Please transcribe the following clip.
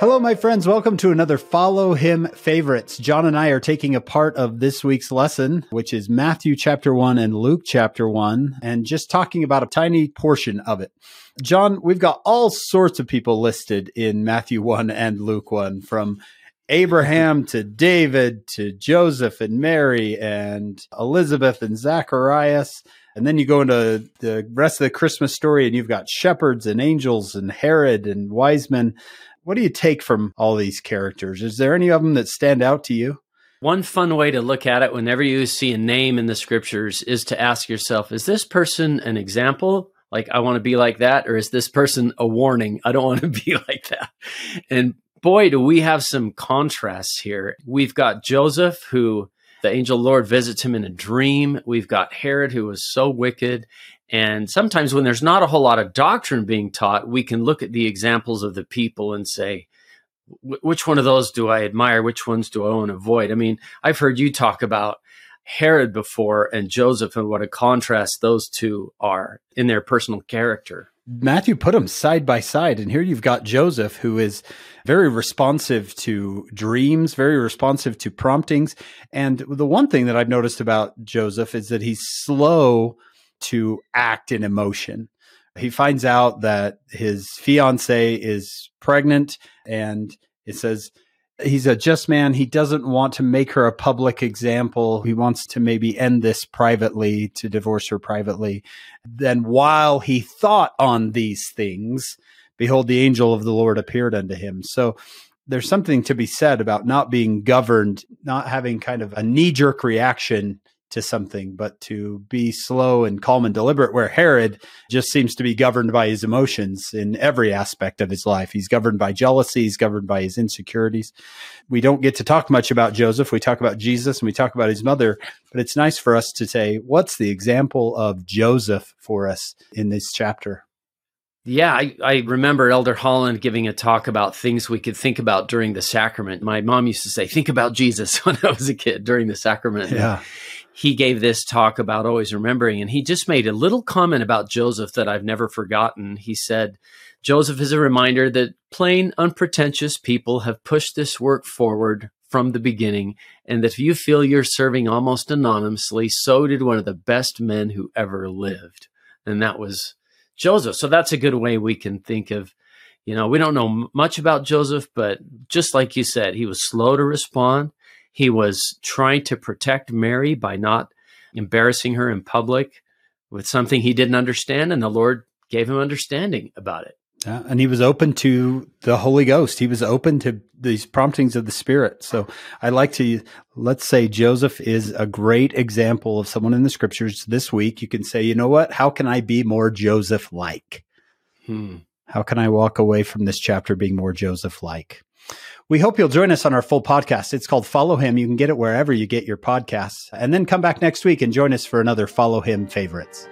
Hello, my friends. Welcome to another Follow Him Favorites. John and I are taking a part of this week's lesson, which is Matthew chapter 1 and Luke chapter 1, and just talking about a tiny portion of it. John, we've got all sorts of people listed in Matthew 1 and Luke 1, from Abraham to David to Joseph and Mary and Elizabeth and Zacharias. And then you go into the rest of the Christmas story and you've got shepherds and angels and Herod and wise men. What do you take from all these characters? Is there any of them that stand out to you? One fun way to look at it whenever you see a name in the scriptures is to ask yourself, is this person an example? Like, I want to be like that? Or is this person a warning? I don't want to be like that. And boy, do we have some contrasts here. We've got Joseph, who the angel Lord visits him in a dream. We've got Herod, who was so wicked. And sometimes when there's not a whole lot of doctrine being taught, we can look at the examples of the people and say, which one of those do I admire? Which ones do I want to avoid? I mean, I've heard you talk about Herod before and Joseph and what a contrast those two are in their personal character. Matthew put them side by side. And here you've got Joseph, who is very responsive to dreams, very responsive to promptings. And the one thing that I've noticed about Joseph is that he's slow to act in emotion. He finds out that his fiance is pregnant and it says he's a just man. He doesn't want to make her a public example. He wants to maybe end this privately, to divorce her privately. Then while he thought on these things, behold, the angel of the Lord appeared unto him. So there's something to be said about not being governed, not having kind of a knee jerk reaction to something, but to be slow and calm and deliberate, where Herod just seems to be governed by his emotions in every aspect of his life. He's governed by jealousy, he's governed by his insecurities. We don't get to talk much about Joseph. We talk about Jesus and we talk about his mother, but it's nice for us to say, what's the example of Joseph for us in this chapter? Yeah, I, I, remember Elder Holland giving a talk about things we could think about during the sacrament. My mom used to say, think about Jesus when I was a kid during the sacrament. Yeah he gave this talk about always remembering, and he just made a little comment about Joseph that I've never forgotten. He said, Joseph is a reminder that plain, unpretentious people have pushed this work forward from the beginning, and that if you feel you're serving almost anonymously, so did one of the best men who ever lived. And that was Joseph. So that's a good way we can think of, you know, we don't know much about Joseph, but just like you said, he was slow to respond. He was trying to protect Mary by not embarrassing her in public with something he didn't understand, and the Lord gave him understanding about it. Yeah, and he was open to the Holy Ghost. He was open to these promptings of the Spirit. So I like to, let's say Joseph is a great example of someone in the scriptures this week. You can say, you know what? How can I be more Joseph like? Hmm. How can I walk away from this chapter being more Joseph like? We hope you'll join us on our full podcast. It's called Follow Him. You can get it wherever you get your podcasts. And then come back next week and join us for another Follow Him favorites.